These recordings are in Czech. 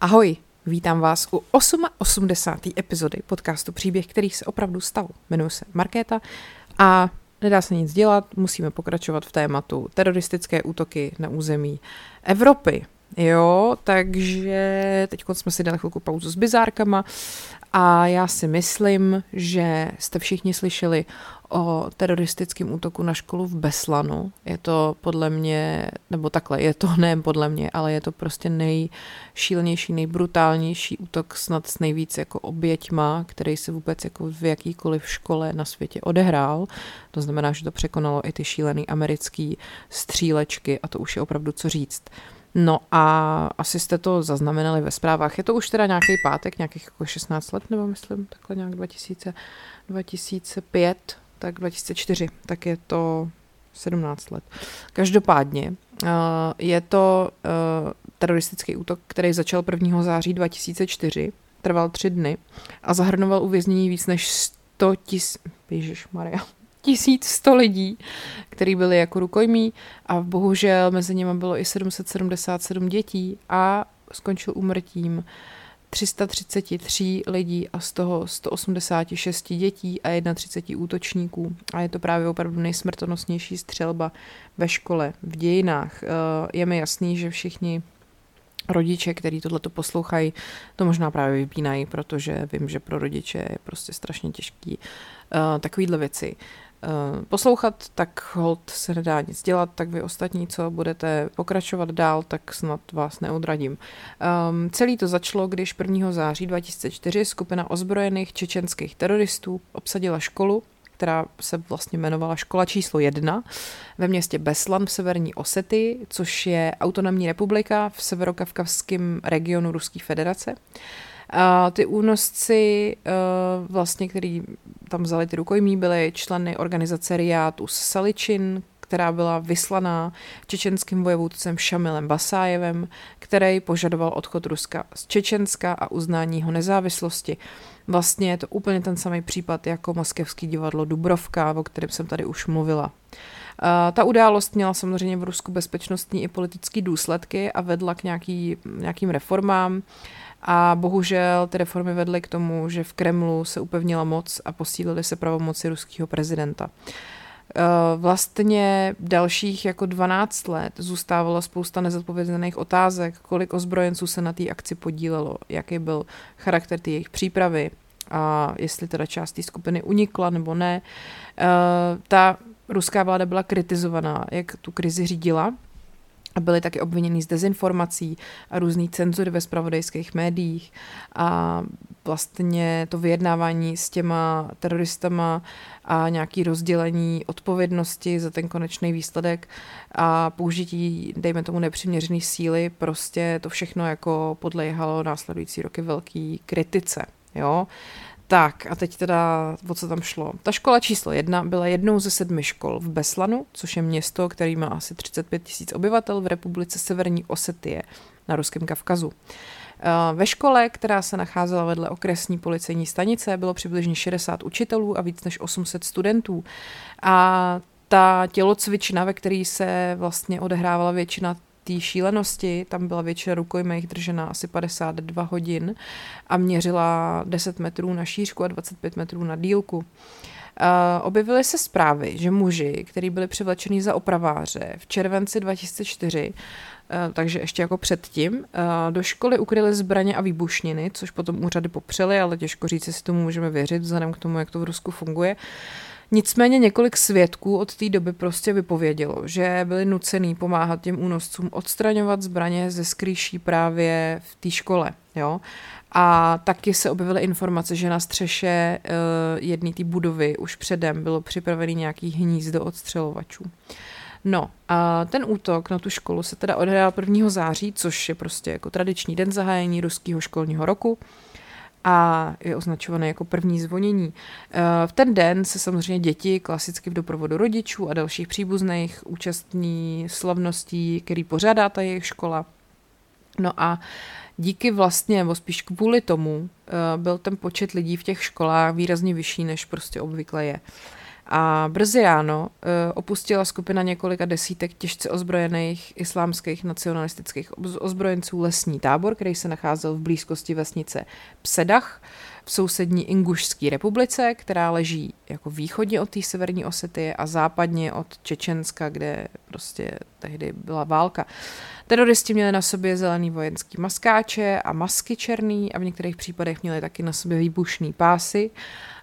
Ahoj, vítám vás u 88. epizody podcastu Příběh, který se opravdu stal. Jmenuji se Markéta a nedá se nic dělat, musíme pokračovat v tématu teroristické útoky na území Evropy. Jo, takže teď jsme si dali chvilku pauzu s bizárkama a já si myslím, že jste všichni slyšeli o teroristickém útoku na školu v Beslanu. Je to podle mě, nebo takhle, je to ne podle mě, ale je to prostě nejšílenější, nejbrutálnější útok snad s nejvíc jako oběťma, který se vůbec jako v jakýkoliv škole na světě odehrál. To znamená, že to překonalo i ty šílený americký střílečky a to už je opravdu co říct. No a asi jste to zaznamenali ve zprávách. Je to už teda nějaký pátek, nějakých jako 16 let, nebo myslím, takhle nějak 2000, 2005, tak 2004, tak je to 17 let. Každopádně uh, je to uh, teroristický útok, který začal 1. září 2004, trval tři dny a zahrnoval uvěznění víc než 100 tisíc... Maria. 1100 lidí, kteří byli jako rukojmí a bohužel mezi nimi bylo i 777 dětí a skončil úmrtím 333 lidí a z toho 186 dětí a 31 útočníků. A je to právě opravdu nejsmrtonosnější střelba ve škole, v dějinách. Eh, je mi jasný, že všichni rodiče, kteří tohleto poslouchají, to možná právě vypínají, protože vím, že pro rodiče je prostě strašně těžký uh, takovýhle věci. Eh, poslouchat, tak hold se nedá nic dělat, tak vy ostatní, co budete pokračovat dál, tak snad vás neodradím. Um, celý to začalo, když 1. září 2004 skupina ozbrojených čečenských teroristů obsadila školu, která se vlastně jmenovala Škola číslo 1 ve městě Beslan v severní Osety, což je autonomní republika v severokavkazském regionu Ruské federace. A ty únosci, uh, vlastně, který tam vzali ty rukojmí, byly členy organizace Riátus Saličin, která byla vyslaná čečenským vojevůdcem Šamilem Basájevem, který požadoval odchod Ruska z Čečenska a uznání jeho nezávislosti. Vlastně je to úplně ten samý případ jako moskevský divadlo Dubrovka, o kterém jsem tady už mluvila. Ta událost měla samozřejmě v Rusku bezpečnostní i politické důsledky a vedla k nějaký, nějakým reformám. A bohužel ty reformy vedly k tomu, že v Kremlu se upevnila moc a posílily se pravomoci ruského prezidenta. Eh, vlastně dalších jako 12 let zůstávalo spousta nezodpovězených otázek, kolik ozbrojenců se na té akci podílelo, jaký byl charakter té jejich přípravy a jestli teda část té skupiny unikla nebo ne. Eh, ta ruská vláda byla kritizovaná, jak tu krizi řídila, byli taky obviněni z dezinformací a různý cenzury ve spravodajských médiích a vlastně to vyjednávání s těma teroristama a nějaký rozdělení odpovědnosti za ten konečný výsledek a použití, dejme tomu, nepřiměřený síly, prostě to všechno jako podléhalo následující roky velký kritice. Jo? Tak a teď teda, o co tam šlo. Ta škola číslo jedna byla jednou ze sedmi škol v Beslanu, což je město, který má asi 35 tisíc obyvatel v republice Severní Osetie na Ruském Kavkazu. Eh, ve škole, která se nacházela vedle okresní policejní stanice, bylo přibližně 60 učitelů a víc než 800 studentů. A ta tělocvična, ve které se vlastně odehrávala většina té šílenosti, tam byla většina rukojmích držená asi 52 hodin a měřila 10 metrů na šířku a 25 metrů na dílku. Uh, objevily se zprávy, že muži, kteří byli přivlečeni za opraváře v červenci 2004, uh, takže ještě jako předtím, uh, do školy ukryli zbraně a výbušniny, což potom úřady popřely, ale těžko říct, jestli tomu můžeme věřit, vzhledem k tomu, jak to v Rusku funguje. Nicméně několik svědků od té doby prostě vypovědělo, že byli nucený pomáhat těm únoscům odstraňovat zbraně ze skrýší právě v té škole. Jo? A taky se objevily informace, že na střeše uh, jedné té budovy už předem bylo připravený nějaký hnízdo odstřelovačů. No a ten útok na tu školu se teda odehrál 1. září, což je prostě jako tradiční den zahájení ruského školního roku a je označovaný jako první zvonění. Eh, v ten den se samozřejmě děti klasicky v doprovodu rodičů a dalších příbuzných účastní slavností, který pořádá ta jejich škola. No a díky vlastně, nebo spíš kvůli tomu, eh, byl ten počet lidí v těch školách výrazně vyšší, než prostě obvykle je. A brzy ráno uh, opustila skupina několika desítek těžce ozbrojených islámských nacionalistických ozbrojenců lesní tábor, který se nacházel v blízkosti vesnice Psedach v sousední Ingušské republice, která leží jako východně od té severní Osety a západně od Čečenska, kde prostě tehdy byla válka. Teroristi měli na sobě zelený vojenský maskáče a masky černý a v některých případech měli taky na sobě výbušný pásy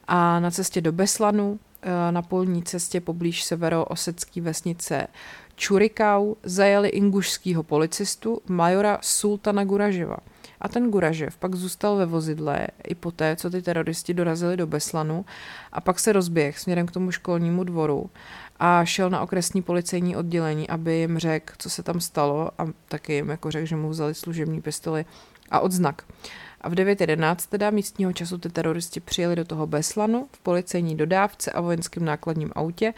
a na cestě do Beslanu eh, na polní cestě poblíž severoosecké vesnice Čurikau zajeli ingušského policistu majora Sultana Guraževa – a ten Guražev pak zůstal ve vozidle i poté, co ty teroristi dorazili do Beslanu a pak se rozběh směrem k tomu školnímu dvoru a šel na okresní policejní oddělení, aby jim řekl, co se tam stalo a taky jim jako řekl, že mu vzali služební pistoli a odznak. A v 9.11 teda místního času ty teroristi přijeli do toho Beslanu v policejní dodávce a vojenském nákladním autě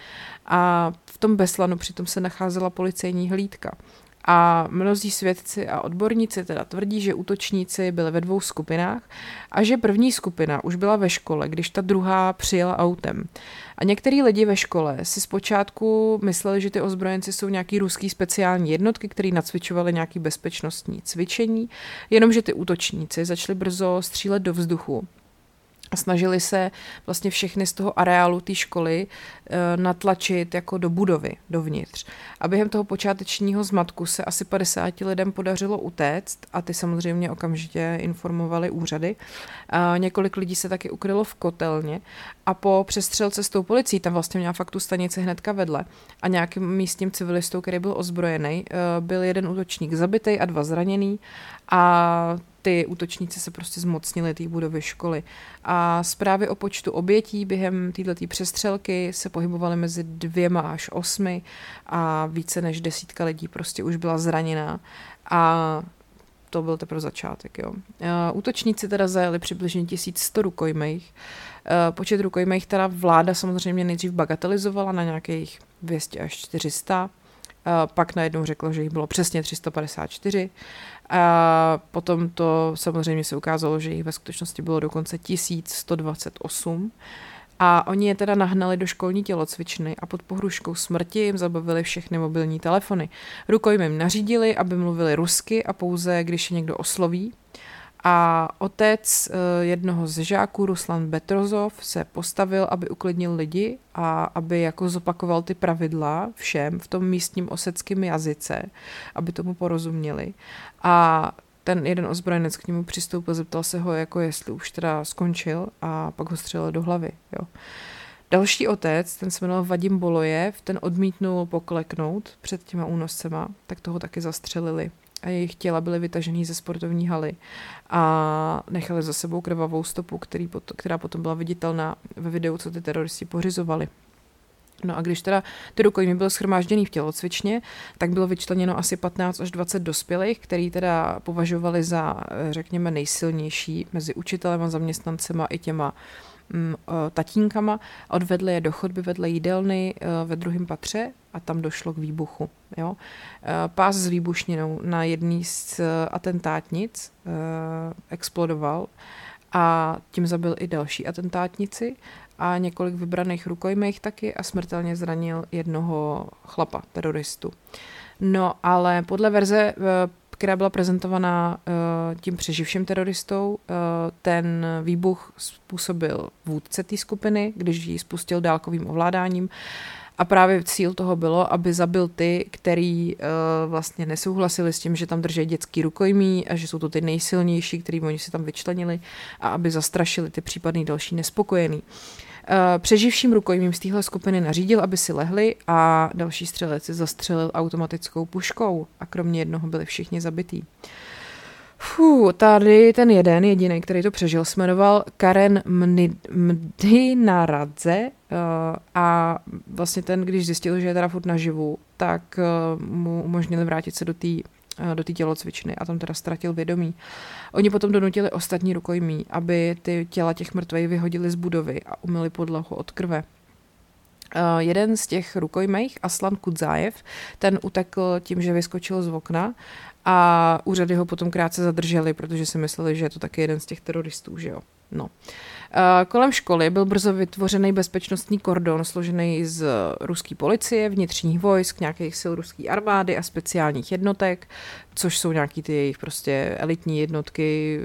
a v tom Beslanu přitom se nacházela policejní hlídka. A mnozí svědci a odborníci teda tvrdí, že útočníci byli ve dvou skupinách a že první skupina už byla ve škole, když ta druhá přijela autem. A některý lidi ve škole si zpočátku mysleli, že ty ozbrojenci jsou nějaký ruský speciální jednotky, které nacvičovali nějaký bezpečnostní cvičení, jenomže ty útočníci začali brzo střílet do vzduchu a snažili se vlastně všechny z toho areálu té školy e, natlačit jako do budovy, dovnitř. A během toho počátečního zmatku se asi 50 lidem podařilo utéct a ty samozřejmě okamžitě informovali úřady. E, několik lidí se taky ukrylo v kotelně a po přestřelce s tou policií, tam vlastně měla fakt tu stanici hnedka vedle a nějakým místním civilistou, který byl ozbrojený, e, byl jeden útočník zabitý a dva zraněný a ty útočníci se prostě zmocnili té budovy školy. A zprávy o počtu obětí během této přestřelky se pohybovaly mezi dvěma až osmi a více než desítka lidí prostě už byla zraněná. A to byl teprve začátek. Jo. Útočníci teda zajeli přibližně 1100 rukojmejch. Počet rukojmejch teda vláda samozřejmě nejdřív bagatelizovala na nějakých 200 až 400 pak najednou řekl, že jich bylo přesně 354 a potom to samozřejmě se ukázalo, že jich ve skutečnosti bylo dokonce 1128 a oni je teda nahnali do školní tělocvičny a pod pohruškou smrti jim zabavili všechny mobilní telefony. Rukojmím nařídili, aby mluvili rusky a pouze, když je někdo osloví, a otec eh, jednoho z žáků, Ruslan Betrozov, se postavil, aby uklidnil lidi a aby jako zopakoval ty pravidla všem v tom místním oseckém jazyce, aby tomu porozuměli. A ten jeden ozbrojenec k němu přistoupil, zeptal se ho, jako jestli už teda skončil a pak ho střelil do hlavy. Jo. Další otec, ten se jmenoval Vadim Bolojev, ten odmítnul pokleknout před těma únoscema, tak toho taky zastřelili a jejich těla byly vytažený ze sportovní haly a nechali za sebou krvavou stopu, který pot, která potom byla viditelná ve videu, co ty teroristi pořizovali. No a když teda ty rukojmí byly schromážděný v tělocvičně, tak bylo vyčleněno asi 15 až 20 dospělých, který teda považovali za, řekněme, nejsilnější mezi učitelem a zaměstnancema i těma mm, tatínkama. Odvedli je do chodby vedle jídelny e, ve druhém patře a tam došlo k výbuchu. Jo? Eh, pás s výbušninou na jedný z atentátnic eh, explodoval a tím zabil i další atentátnici a několik vybraných rukojmích taky a smrtelně zranil jednoho chlapa, teroristu. No ale podle verze, která byla prezentovaná tím přeživším teroristou, ten výbuch způsobil vůdce té skupiny, když ji spustil dálkovým ovládáním a právě cíl toho bylo, aby zabil ty, který uh, vlastně nesouhlasili s tím, že tam drží dětský rukojmí a že jsou to ty nejsilnější, který oni si tam vyčlenili a aby zastrašili ty případný další nespokojený. Uh, přeživším rukojmím z téhle skupiny nařídil, aby si lehli a další střelec si zastřelil automatickou puškou a kromě jednoho byli všichni zabití. Fů, tady ten jeden, jediný, který to přežil, se jmenoval Karen Mdinaradze uh, a vlastně ten, když zjistil, že je teda furt naživu, tak uh, mu umožnili vrátit se do té do té tělocvičny a tam teda ztratil vědomí. Oni potom donutili ostatní rukojmí, aby ty těla těch mrtvých vyhodili z budovy a umyli podlahu od krve. Uh, jeden z těch rukojmejch, Aslan Kudzajev, ten utekl tím, že vyskočil z okna a úřady ho potom krátce zadrželi, protože si mysleli, že je to taky jeden z těch teroristů, že jo. No. Eh, kolem školy byl brzo vytvořený bezpečnostní kordon složený z ruské policie, vnitřních vojsk, nějakých sil ruské armády a speciálních jednotek, což jsou nějaký ty jejich prostě elitní jednotky,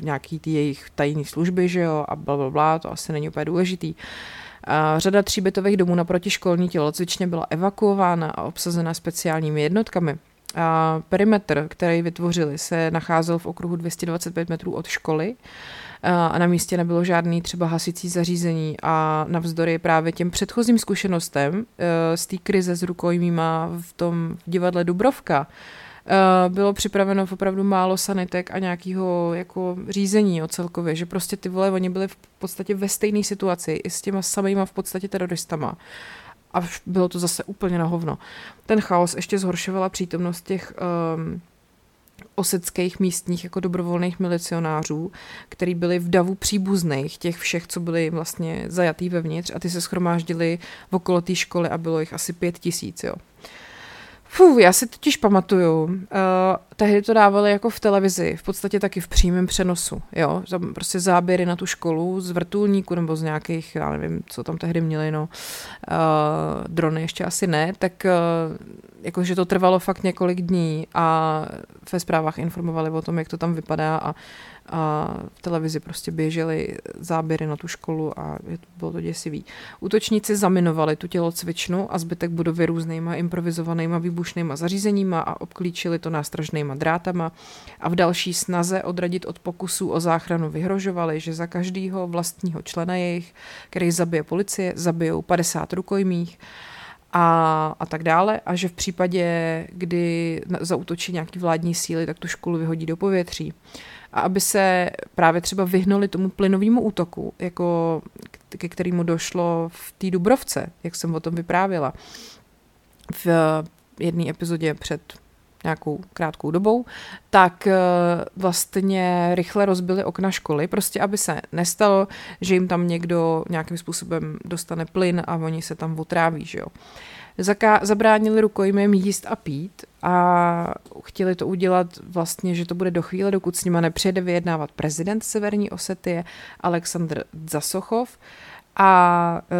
nějaký ty jejich tajné služby, že jo, a bla, bla, bla, to asi není úplně důležitý. A řada tříbytových domů naproti školní tělocvičně byla evakuována a obsazena speciálními jednotkami. A perimetr, který vytvořili, se nacházel v okruhu 225 metrů od školy a na místě nebylo žádný třeba hasicí zařízení. A navzdory právě těm předchozím zkušenostem e, z té krize s rukojmíma v tom divadle Dubrovka, e, bylo připraveno opravdu málo sanitek a nějakého jako řízení o celkově, že prostě ty vole, oni byli v podstatě ve stejné situaci i s těma samýma v podstatě teroristama a bylo to zase úplně na hovno. Ten chaos ještě zhoršovala přítomnost těch um, oseckých místních jako dobrovolných milicionářů, který byli v davu příbuzných těch všech, co byli vlastně zajatý vevnitř a ty se schromáždili okolo té školy a bylo jich asi pět tisíc, jo. Fů, já si totiž pamatuju, uh, tehdy to dávali jako v televizi, v podstatě taky v přímém přenosu, jo, prostě záběry na tu školu z vrtulníku nebo z nějakých, já nevím, co tam tehdy měli, no, uh, drony ještě asi ne, tak uh, jakože to trvalo fakt několik dní a ve zprávách informovali o tom, jak to tam vypadá a a v televizi prostě běžely záběry na tu školu a bylo to děsivý. Útočníci zaminovali tu tělocvičnu a zbytek budovy různýma improvizovanýma výbušnýma zařízeníma a obklíčili to nástražnýma drátama a v další snaze odradit od pokusů o záchranu vyhrožovali, že za každého vlastního člena jejich, který zabije policie, zabijou 50 rukojmích a, a tak dále. A že v případě, kdy zautočí nějaký vládní síly, tak tu školu vyhodí do povětří. A aby se právě třeba vyhnuli tomu plynovému útoku, jako ke kterému došlo v té Dubrovce, jak jsem o tom vyprávěla. V jedné epizodě před nějakou krátkou dobou, tak eh, vlastně rychle rozbili okna školy, prostě aby se nestalo, že jim tam někdo nějakým způsobem dostane plyn a oni se tam otráví, že jo. Zaká- zabránili rukojmím jíst a pít a chtěli to udělat vlastně, že to bude do chvíle, dokud s nima nepřijede vyjednávat prezident Severní Osetie Aleksandr Zasochov. A e,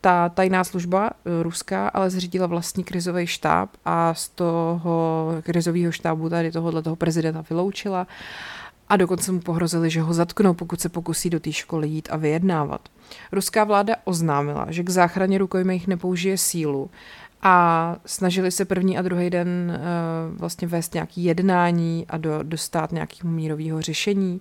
ta tajná služba e, ruská ale zřídila vlastní krizový štáb a z toho krizového štábu tady tohohle toho prezidenta vyloučila a dokonce mu pohrozili, že ho zatknou, pokud se pokusí do té školy jít a vyjednávat. Ruská vláda oznámila, že k záchraně rukojmích nepoužije sílu a snažili se první a druhý den uh, vlastně vést nějaký jednání a do, dostat nějakého mírového řešení.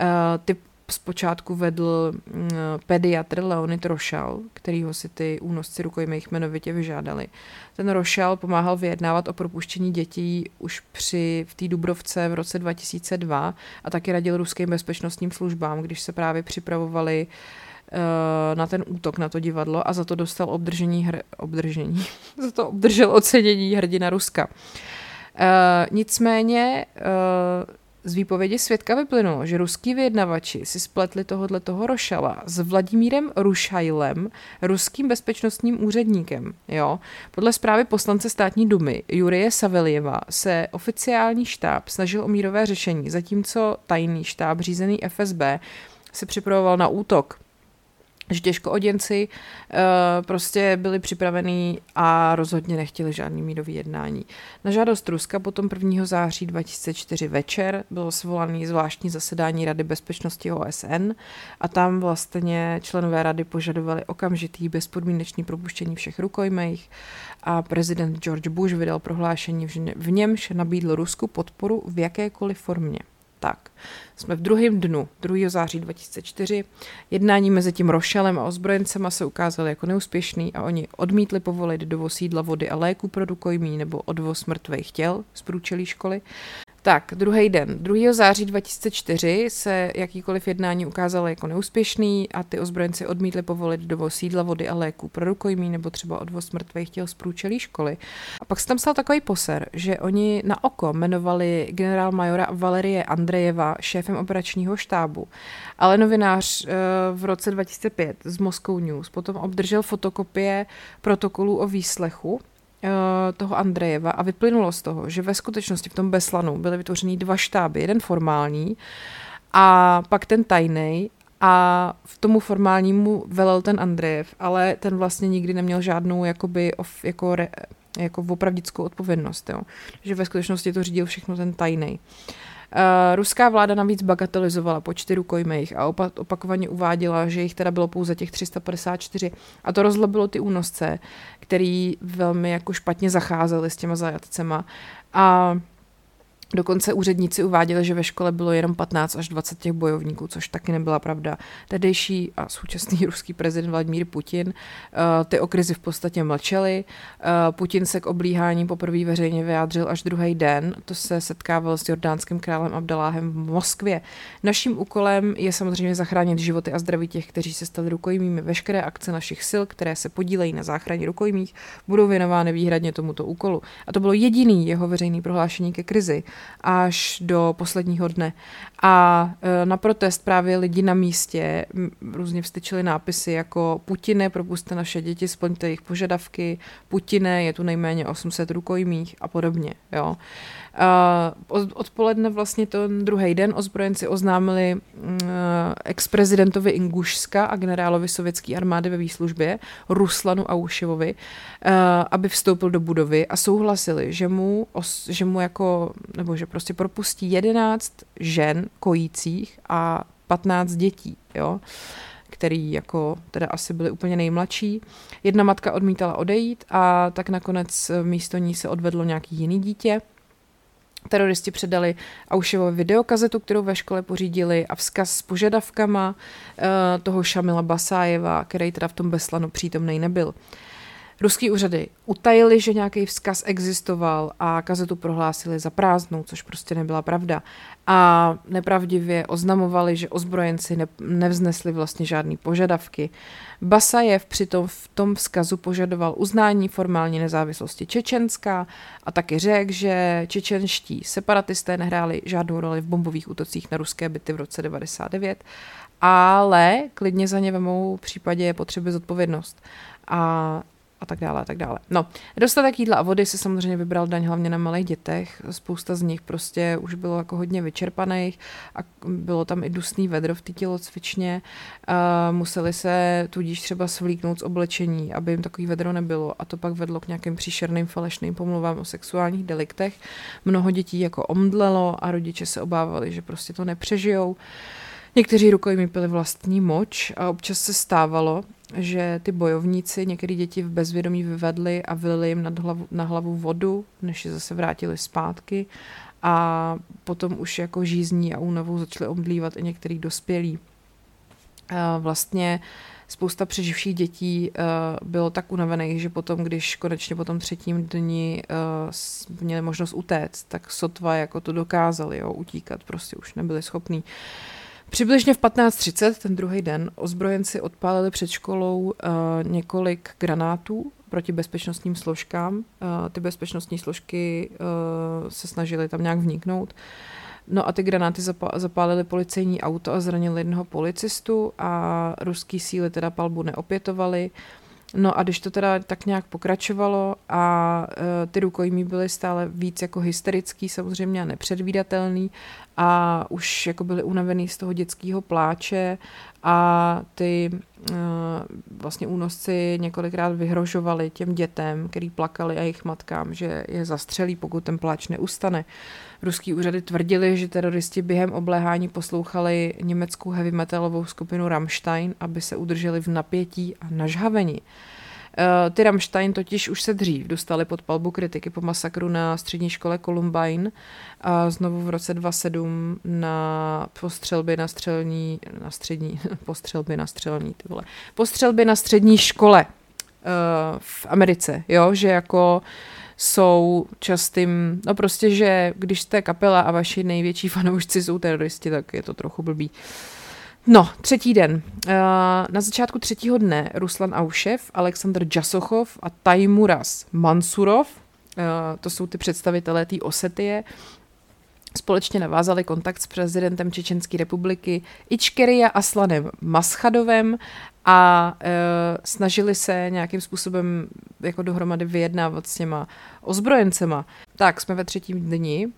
Uh, ty zpočátku vedl uh, pediatr Leonid Rošal, kterýho si ty únosci rukojmích jmenovitě vyžádali. Ten Rošal pomáhal vyjednávat o propuštění dětí už při v té Dubrovce v roce 2002 a taky radil ruským bezpečnostním službám, když se právě připravovali Eh, na ten útok na to divadlo a za to dostal obdržení, hr, obdržení, za to obdržel ocenění hrdina Ruska. Uh, nicméně uh, z výpovědi svědka vyplynulo, že ruský vyjednavači si spletli tohohle toho Rošala s Vladimírem Rušajlem, ruským bezpečnostním úředníkem. Jo? Podle zprávy poslance státní dumy Jurie Savelieva se oficiální štáb snažil o mírové řešení, zatímco tajný štáb řízený FSB se připravoval na útok že těžkooděnci uh, prostě byli připravení a rozhodně nechtěli žádný mírový jednání. Na žádost Ruska potom 1. září 2004 večer bylo svolaný zvláštní zasedání Rady bezpečnosti OSN a tam vlastně členové rady požadovali okamžitý bezpodmínečný propuštění všech rukojmejch a prezident George Bush vydal prohlášení, v němž nabídl Rusku podporu v jakékoliv formě. Tak, jsme v druhém dnu, 2. září 2004. Jednání mezi tím Rošelem a ozbrojencema se ukázaly jako neúspěšný a oni odmítli povolit dovoz sídla vody a léku pro rukojmí nebo odvoz mrtvých těl z průčelí školy. Tak, druhý den. 2. září 2004 se jakýkoliv jednání ukázalo jako neúspěšný a ty ozbrojenci odmítli povolit dovoz sídla, vody a léků pro rukojmí nebo třeba odvoz mrtvých těl z průčelí školy. A pak se tam stal takový poser, že oni na oko jmenovali generál majora Valerie Andrejeva šéfem operačního štábu. Ale novinář eh, v roce 2005 z Moscow News potom obdržel fotokopie protokolů o výslechu toho Andrejeva a vyplynulo z toho, že ve skutečnosti v tom Beslanu byly vytvořeny dva štáby, jeden formální a pak ten tajný a v tomu formálnímu velel ten Andrejev, ale ten vlastně nikdy neměl žádnou jakoby of, jako, re, jako opravdickou odpovědnost, jo. že ve skutečnosti to řídil všechno ten tajný. Uh, ruská vláda navíc bagatelizovala počty rukojmích a opa- opakovaně uváděla, že jich teda bylo pouze těch 354 a to rozlobilo ty únosce, který velmi jako špatně zacházeli s těma zajatcema. A Dokonce úředníci uváděli, že ve škole bylo jenom 15 až 20 těch bojovníků, což taky nebyla pravda. Tehdejší a současný ruský prezident Vladimír Putin uh, ty okryzy v podstatě mlčeli. Uh, Putin se k oblíhání poprvé veřejně vyjádřil až druhý den. To se setkával s jordánským králem Abdaláhem v Moskvě. Naším úkolem je samozřejmě zachránit životy a zdraví těch, kteří se stali rukojmími. Veškeré akce našich sil, které se podílejí na záchraně rukojmích, budou věnovány výhradně tomuto úkolu. A to bylo jediný jeho veřejný prohlášení ke krizi až do posledního dne. A e, na protest právě lidi na místě různě vstyčili nápisy jako Putine, propuste naše děti, splňte jejich požadavky, Putine, je tu nejméně 800 rukojmích a podobně. Jo. Uh, odpoledne vlastně ten druhý den ozbrojenci oznámili uh, ex-prezidentovi Ingušska a generálovi sovětské armády ve výslužbě Ruslanu Auševovi, uh, aby vstoupil do budovy a souhlasili, že mu, že mu jako, nebo že prostě propustí 11 žen kojících a 15 dětí, jo který jako teda asi byli úplně nejmladší. Jedna matka odmítala odejít a tak nakonec místo ní se odvedlo nějaký jiný dítě. Teroristi předali Auševovi videokazetu, kterou ve škole pořídili a vzkaz s požadavkama uh, toho Šamila Basájeva, který teda v tom Beslanu přítomný nebyl. Ruský úřady utajili, že nějaký vzkaz existoval a kazetu prohlásili za prázdnou, což prostě nebyla pravda. A nepravdivě oznamovali, že ozbrojenci ne- nevznesli vlastně žádný požadavky. Basajev přitom v tom vzkazu požadoval uznání formální nezávislosti Čečenska a taky řekl, že čečenští separatisté nehráli žádnou roli v bombových útocích na ruské byty v roce 99, ale klidně za ně vemou v případě potřeby zodpovědnost. A a tak dále a tak dále. No, dostatek jídla a vody se samozřejmě vybral daň hlavně na malých dětech. Spousta z nich prostě už bylo jako hodně vyčerpaných a bylo tam i dusný vedro v té tělocvičně. Uh, museli se tudíž třeba svlíknout z oblečení, aby jim takový vedro nebylo a to pak vedlo k nějakým příšerným falešným pomluvám o sexuálních deliktech. Mnoho dětí jako omdlelo a rodiče se obávali, že prostě to nepřežijou. Někteří rukojmí pili vlastní moč a občas se stávalo, že ty bojovníci některé děti v bezvědomí vyvedli a vylili jim nad hlavu, na hlavu vodu, než je zase vrátili zpátky a potom už jako žízní a únavou začali omdlívat i některý dospělí. Vlastně spousta přeživších dětí uh, bylo tak unavených, že potom, když konečně po tom třetím dni uh, měli možnost utéct, tak sotva jako to dokázali, jo, utíkat, prostě už nebyli schopní. Přibližně v 15.30 ten druhý den ozbrojenci odpálili před školou uh, několik granátů proti bezpečnostním složkám. Uh, ty bezpečnostní složky uh, se snažily tam nějak vniknout. No a ty granáty zapálily policejní auto a zranili jednoho policistu a ruský síly teda palbu neopětovaly. No a když to teda tak nějak pokračovalo a uh, ty rukojmí byly stále víc jako hysterický samozřejmě a nepředvídatelný a už jako byli unavený z toho dětského pláče a ty uh, vlastně únosci několikrát vyhrožovali těm dětem, který plakali a jejich matkám, že je zastřelí, pokud ten pláč neustane. Ruský úřady tvrdili, že teroristi během obléhání poslouchali německou heavy metalovou skupinu Rammstein, aby se udrželi v napětí a nažhavení. Uh, ty Rammstein totiž už se dřív dostali pod palbu kritiky po masakru na střední škole Columbine a znovu v roce 27 na postřelby na střelní, na střední, postřelby na střelní, ty vole, postřelby na střední škole uh, v Americe, jo, že jako jsou častým, no prostě, že když jste kapela a vaši největší fanoušci jsou teroristi, tak je to trochu blbý. No, třetí den. Uh, na začátku třetího dne Ruslan Aušev, Aleksandr Jasochov a Tajmuras Mansurov, uh, to jsou ty představitelé té Osetie, společně navázali kontakt s prezidentem Čečenské republiky Ičkeria Aslanem Maschadovem a e, snažili se nějakým způsobem jako dohromady vyjednávat s těma ozbrojencema. Tak, jsme ve třetím dni,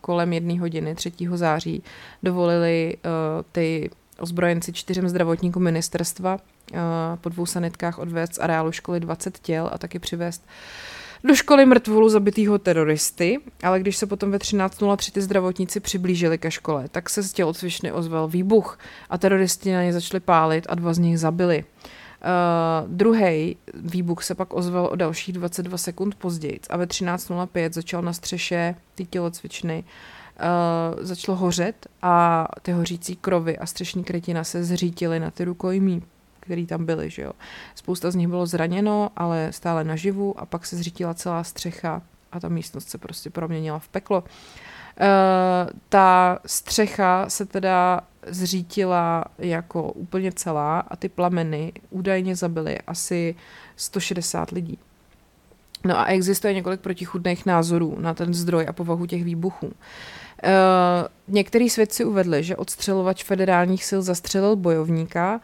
kolem jedné hodiny 3. září dovolili e, ty ozbrojenci čtyřem zdravotníkům ministerstva uh, po dvou sanitkách odvést z areálu školy 20 těl a taky přivést do školy mrtvolu zabitýho teroristy, ale když se potom ve 13.03 ty zdravotníci přiblížili ke škole, tak se z tělocvičny ozval výbuch a teroristi na ně začali pálit a dva z nich zabili. Uh, Druhý výbuch se pak ozval o dalších 22 sekund později a ve 13.05 začal na střeše ty tělocvičny uh, začalo hořet a ty hořící krovy a střešní krytina se zřítily na ty rukojmí, který tam byly, že jo. Spousta z nich bylo zraněno, ale stále naživu a pak se zřítila celá střecha a ta místnost se prostě proměnila v peklo. Uh, ta střecha se teda zřítila jako úplně celá a ty plameny údajně zabily asi 160 lidí. No a existuje několik protichudných názorů na ten zdroj a povahu těch výbuchů. Uh, některý svědci uvedli, že odstřelovač federálních sil zastřelil bojovníka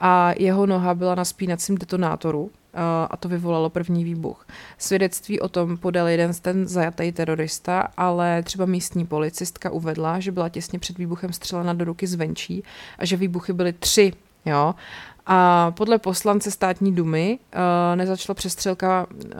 a jeho noha byla na spínacím detonátoru a to vyvolalo první výbuch. Svědectví o tom podal jeden z ten zajatý terorista, ale třeba místní policistka uvedla, že byla těsně před výbuchem střelena do ruky zvenčí a že výbuchy byly tři. Jo? A podle poslance státní dumy uh, nezačala přestřelka uh,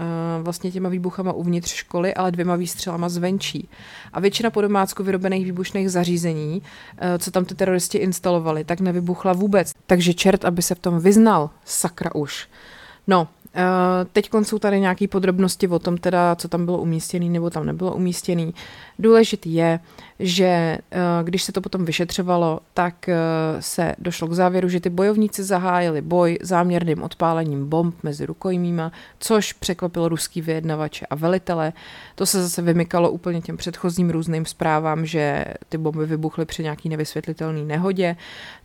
vlastně těma výbuchama uvnitř školy, ale dvěma výstřelama zvenčí. A většina po domácku vyrobených výbušných zařízení, uh, co tam ty teroristi instalovali, tak nevybuchla vůbec. Takže čert, aby se v tom vyznal, sakra už. No, Eh, teď jsou tady nějaké podrobnosti o tom, teda, co tam bylo umístěné nebo tam nebylo umístěné. Důležitý je, že eh, když se to potom vyšetřovalo, tak eh, se došlo k závěru, že ty bojovníci zahájili boj záměrným odpálením bomb mezi rukojmíma, což překvapilo ruský vyjednavače a velitele. To se zase vymykalo úplně těm předchozím různým zprávám, že ty bomby vybuchly při nějaký nevysvětlitelné nehodě.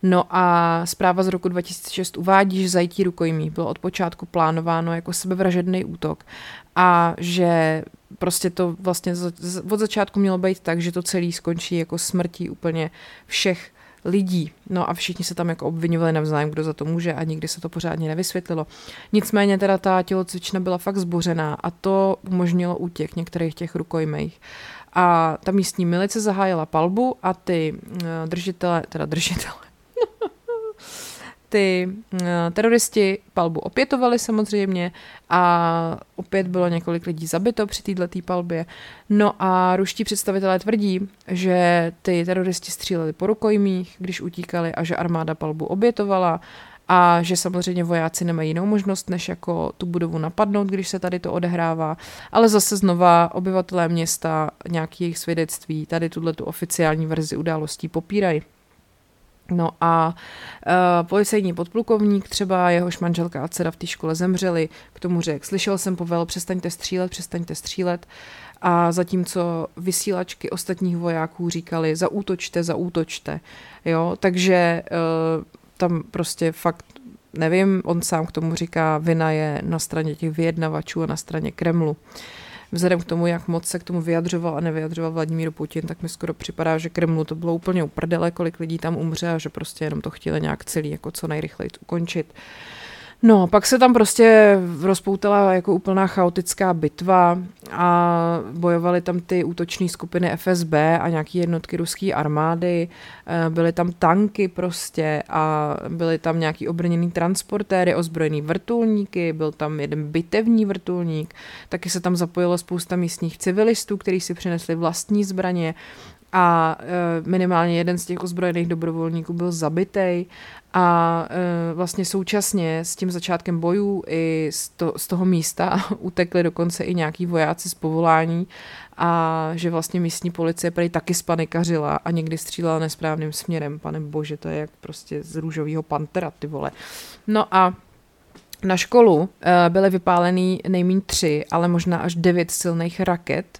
No a zpráva z roku 2006 uvádí, že zajítí rukojmí bylo od počátku plánováno jako sebevražedný útok a že prostě to vlastně od začátku mělo být tak, že to celý skončí jako smrtí úplně všech lidí. No a všichni se tam jako obvinovali navzájem, kdo za to může a nikdy se to pořádně nevysvětlilo. Nicméně teda ta tělocvična byla fakt zbořená a to umožnilo útěk některých těch rukojmejch. A ta místní milice zahájila palbu a ty uh, držitele, teda držitele, ty uh, teroristi palbu opětovali samozřejmě a opět bylo několik lidí zabito při této palbě. No a ruští představitelé tvrdí, že ty teroristi stříleli po rukojmích, když utíkali a že armáda palbu obětovala a že samozřejmě vojáci nemají jinou možnost, než jako tu budovu napadnout, když se tady to odehrává, ale zase znova obyvatelé města nějaký jejich svědectví tady tuhle tu oficiální verzi událostí popírají. No a uh, policejní podplukovník, třeba jehož manželka a dcera v té škole zemřeli, k tomu řekl, slyšel jsem povel, přestaňte střílet, přestaňte střílet. A zatímco vysílačky ostatních vojáků říkali, zaútočte, zaútočte. Jo, takže uh, tam prostě fakt nevím, on sám k tomu říká, vina je na straně těch vyjednavačů a na straně Kremlu. Uh, vzhledem k tomu, jak moc se k tomu vyjadřoval a nevyjadřoval Vladimír Putin, tak mi skoro připadá, že Kremlu to bylo úplně uprdele, kolik lidí tam umře a že prostě jenom to chtěli nějak celý jako co nejrychleji ukončit. No, pak se tam prostě rozpoutala jako úplná chaotická bitva a bojovali tam ty útoční skupiny FSB a nějaké jednotky ruské armády, eh, byly tam tanky prostě a byly tam nějaký obrněný transportéry, ozbrojený vrtulníky, byl tam jeden bitevní vrtulník, taky se tam zapojilo spousta místních civilistů, kteří si přinesli vlastní zbraně a e, minimálně jeden z těch ozbrojených dobrovolníků byl zabitý a e, vlastně současně s tím začátkem bojů i z, to, z toho místa utekli dokonce i nějaký vojáci z povolání a že vlastně místní policie prý taky spanikařila a někdy střílela nesprávným směrem. Pane bože, to je jak prostě z růžového pantera, ty vole. No a na školu uh, byly vypálený nejméně tři, ale možná až devět silných raket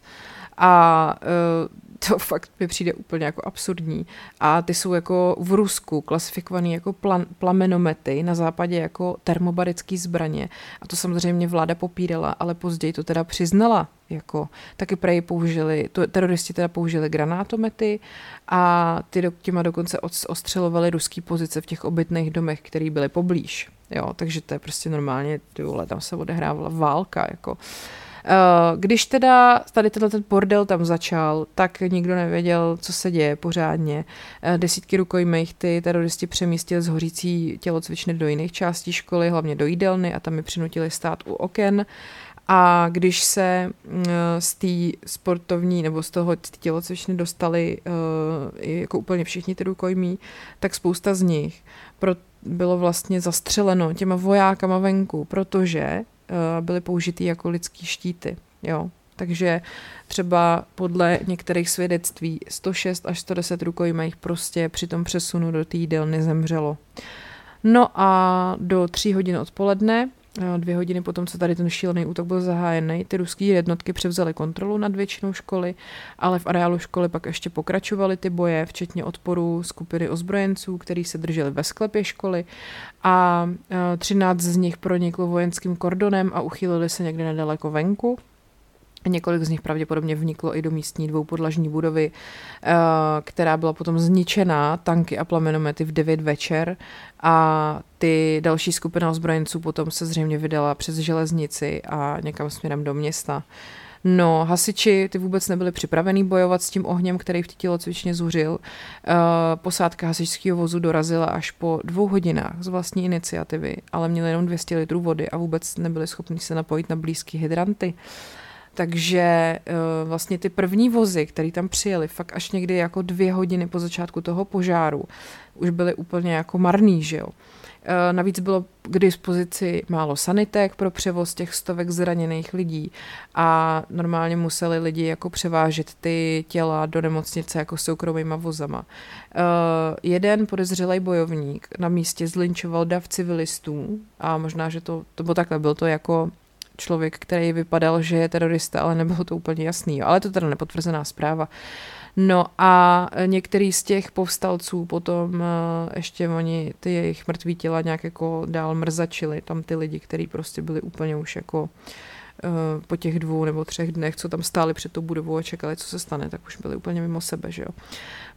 a uh, to fakt mi přijde úplně jako absurdní. A ty jsou jako v Rusku klasifikovaný jako plan, plamenomety, na západě jako termobarické zbraně. A to samozřejmě vláda popírala, ale později to teda přiznala. Jako, taky prej použili, to, teroristi teda použili granátomety a ty do, těma dokonce ostřelovali ruský pozice v těch obytných domech, které byly poblíž. Jo, takže to je prostě normálně, ty vole, tam se odehrávala válka, jako. Uh, Když teda tady tenhle ten bordel tam začal, tak nikdo nevěděl, co se děje pořádně. Desítky rukojmích ty teroristi přemístili z hořící tělocvičny do jiných částí školy, hlavně do jídelny a tam je přinutili stát u oken. A když se mm, z té sportovní nebo z toho tělocvičny dostali jako úplně všichni ty rukojmí, tak spousta z nich bylo vlastně zastřeleno těma vojákama venku, protože byly použitý jako lidský štíty. Jo. Takže třeba podle některých svědectví 106 až 110 rukojmích prostě při tom přesunu do té jídelny zemřelo. No a do tří hodin odpoledne Dvě hodiny potom, co tady ten šílený útok byl zahájený, ty ruské jednotky převzaly kontrolu nad většinou školy, ale v areálu školy pak ještě pokračovaly ty boje, včetně odporu skupiny ozbrojenců, který se drželi ve sklepě školy a 13 z nich proniklo vojenským kordonem a uchýlili se někde nedaleko venku. Několik z nich pravděpodobně vniklo i do místní dvoupodlažní budovy, eh, která byla potom zničená tanky a plamenomety v 9 večer a ty další skupina ozbrojenců potom se zřejmě vydala přes železnici a někam směrem do města. No, hasiči ty vůbec nebyli připravení bojovat s tím ohněm, který v té tělocvičně zuřil. Uh, posádka hasičského vozu dorazila až po dvou hodinách z vlastní iniciativy, ale měli jenom 200 litrů vody a vůbec nebyli schopni se napojit na blízké hydranty. Uh, takže uh, vlastně ty první vozy, které tam přijeli, fakt až někdy jako dvě hodiny po začátku toho požáru, už byly úplně jako marný, že jo. Uh, navíc bylo k dispozici málo sanitek pro převoz těch stovek zraněných lidí a normálně museli lidi jako převážet ty těla do nemocnice jako soukromýma vozama. Uh, jeden podezřelý bojovník na místě zlinčoval dav civilistů a možná, že to, to bylo takhle, byl to jako člověk, který vypadal, že je terorista, ale nebylo to úplně jasný. Ale to teda nepotvrzená zpráva. No a některý z těch povstalců potom eh, ještě oni ty jejich mrtvý těla nějak jako dál mrzačili. Tam ty lidi, kteří prostě byli úplně už jako eh, po těch dvou nebo třech dnech, co tam stáli před tou budovou a čekali, co se stane, tak už byli úplně mimo sebe, že jo.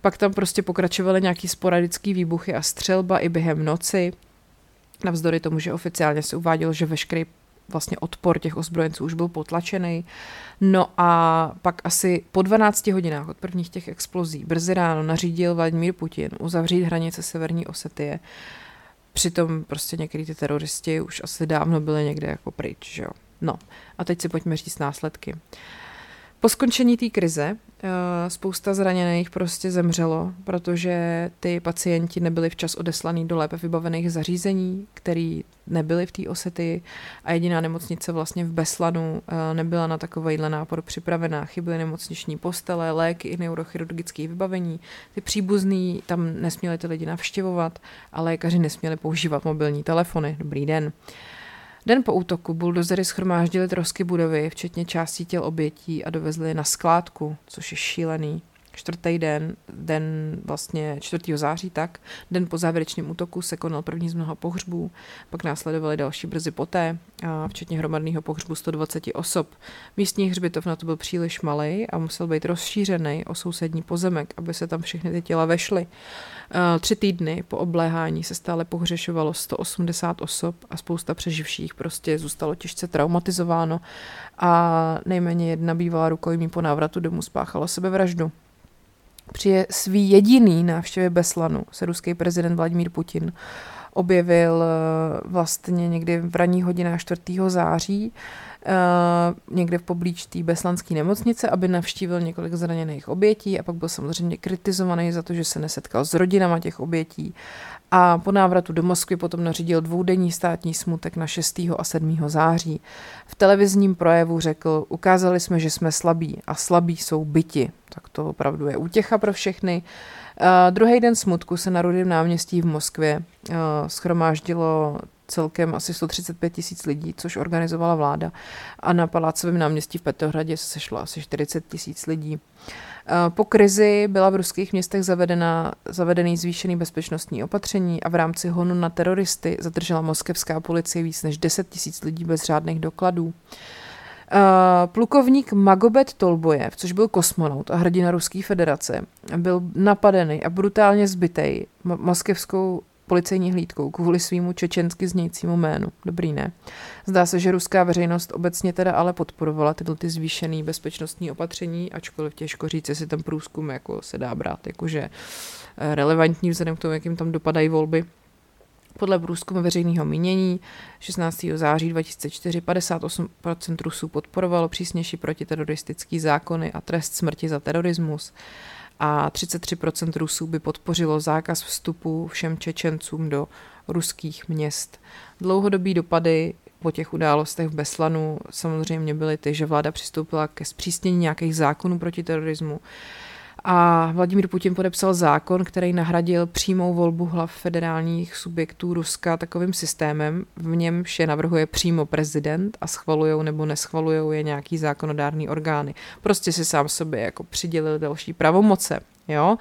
Pak tam prostě pokračovaly nějaký sporadický výbuchy a střelba i během noci, navzdory tomu, že oficiálně se uvádělo, že veškerý vlastně odpor těch ozbrojenců už byl potlačený. No a pak asi po 12 hodinách od prvních těch explozí brzy ráno nařídil Vladimír Putin uzavřít hranice Severní Osetie. Přitom prostě některý ty teroristi už asi dávno byli někde jako pryč, že jo. No a teď si pojďme říct následky. Uh, po skončení té krize eh, spousta zraněných prostě zemřelo, protože ty pacienti nebyli včas odeslaný do lépe vybavených zařízení, které nebyly v té osety a jediná nemocnice vlastně v Beslanu eh, nebyla na takovýhle nápor připravená. Chyběly nemocniční postele, léky i neurochirurgické vybavení. Ty příbuzný tam nesměli ty lidi navštěvovat a lékaři nesměli používat mobilní telefony. Dobrý den. Den po útoku buldozery schromáždili trosky budovy, včetně částí těl obětí a dovezli je na skládku, což je šílený čtvrtý den, den vlastně 4. září, tak, den po závěrečném útoku se konal první z mnoha pohřbů, pak následovali další brzy poté, a včetně hromadného pohřbu 120 osob. Místní hřbitov na to byl příliš malý a musel být rozšířený o sousední pozemek, aby se tam všechny ty těla vešly. Tři týdny po obléhání se stále pohřešovalo 180 osob a spousta přeživších prostě zůstalo těžce traumatizováno a nejméně jedna bývalá rukojmí po návratu domů spáchala sebevraždu. Při svý jediný návštěvě Beslanu se ruský prezident Vladimír Putin objevil eh, vlastně někdy v ranní hodinách 4. září eh, někde v poblíž té beslanské nemocnice, aby navštívil několik zraněných obětí a pak byl samozřejmě kritizovaný za to, že se nesetkal s rodinama těch obětí a po návratu do Moskvy potom nařídil dvoudenní státní smutek na 6. a 7. září. V televizním projevu řekl, ukázali jsme, že jsme slabí a slabí jsou byti. Tak to opravdu je útěcha pro všechny. Uh, druhý den smutku se na Rudém náměstí v Moskvě uh, schromáždilo celkem asi 135 tisíc lidí, což organizovala vláda. A na Palácovém náměstí v Petrohradě se sešlo asi 40 tisíc lidí. Eh, po krizi byla v ruských městech zavedena, zavedený zvýšený bezpečnostní opatření a v rámci honu na teroristy zadržela moskevská policie víc než 10 tisíc lidí bez řádných dokladů. Uh, plukovník Magobet Tolbojev, což byl kosmonaut a hrdina Ruské federace, byl napadený a brutálně zbytej moskevskou policejní hlídkou kvůli svýmu čečensky znějícímu jménu. Dobrý, ne? Zdá se, že ruská veřejnost obecně teda ale podporovala tyhle ty zvýšený bezpečnostní opatření, ačkoliv těžko říct, jestli ten průzkum jako se dá brát jakože eh, relevantní vzhledem k tomu, jakým tam dopadají volby. Podle průzkumu veřejného mínění 16. září 2004 58% Rusů podporovalo přísnější protiteroristický zákony a trest smrti za terorismus a 33% Rusů by podpořilo zákaz vstupu všem Čečencům do ruských měst. Dlouhodobý dopady po těch událostech v Beslanu samozřejmě byly ty, že vláda přistoupila ke zpřísnění nějakých zákonů proti terorismu, a Vladimír Putin podepsal zákon, který nahradil přímou volbu hlav federálních subjektů Ruska takovým systémem, v němž je navrhuje přímo prezident a schvalujou nebo neschvalujou je nějaký zákonodárný orgány. Prostě si sám sobě jako přidělil další pravomoce. Jo?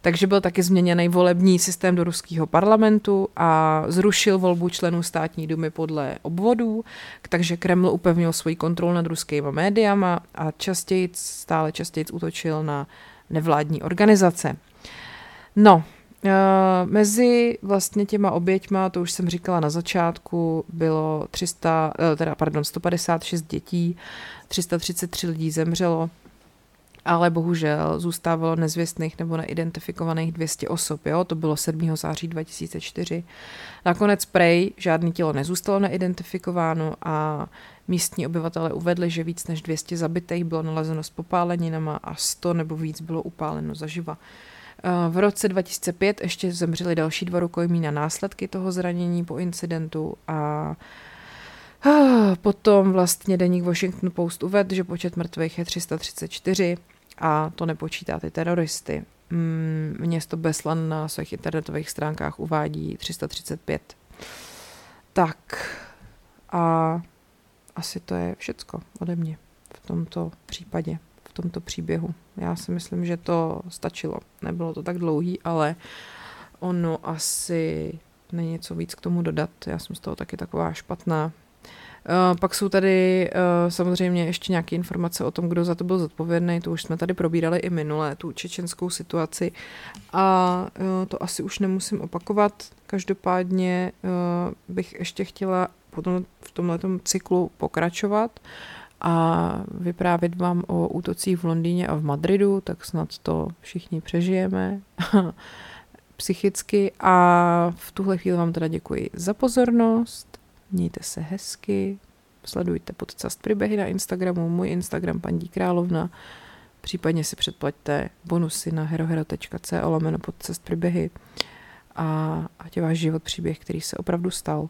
Takže byl taky změněný volební systém do ruského parlamentu a zrušil volbu členů státní dumy podle obvodů, takže Kreml upevnil svoji kontrolu nad ruskými médiama a častěji, stále častěji útočil na nevládní organizace. No, Uh, mezi vlastně těma oběťma, to už jsem říkala na začátku, bylo 300, uh, teda, pardon, 156 dětí, 333 lidí zemřelo, ale bohužel zůstávalo nezvěstných nebo neidentifikovaných 200 osob. Jo? To bylo 7. září 2004. Nakonec prej žádný tělo nezůstalo neidentifikováno a místní obyvatele uvedli, že víc než 200 zabitých bylo nalezeno s popáleninama a 100 nebo víc bylo upáleno zaživa. V roce 2005 ještě zemřeli další dva rukojmí na následky toho zranění po incidentu a Potom vlastně deník Washington Post uvedl, že počet mrtvých je 334 a to nepočítá ty teroristy. Mm, město Beslan na svých internetových stránkách uvádí 335. Tak a asi to je všecko ode mě v tomto případě, v tomto příběhu. Já si myslím, že to stačilo. Nebylo to tak dlouhý, ale ono asi není něco víc k tomu dodat. Já jsem z toho taky taková špatná. Uh, pak jsou tady uh, samozřejmě ještě nějaké informace o tom, kdo za to byl zodpovědný. To už jsme tady probírali i minule, tu čečenskou situaci. A uh, to asi už nemusím opakovat. Každopádně bych ještě chtěla potom v tomhle cyklu pokračovat a vyprávět vám o útocích v Londýně a v Madridu, tak snad to všichni přežijeme psychicky a v tuhle chvíli vám teda děkuji za pozornost Mějte se hezky, sledujte podcast Příběhy na Instagramu, můj Instagram paní Královna, případně si předplaťte bonusy na herohero.co lomeno podcast Příběhy a ať je váš život příběh, který se opravdu stal.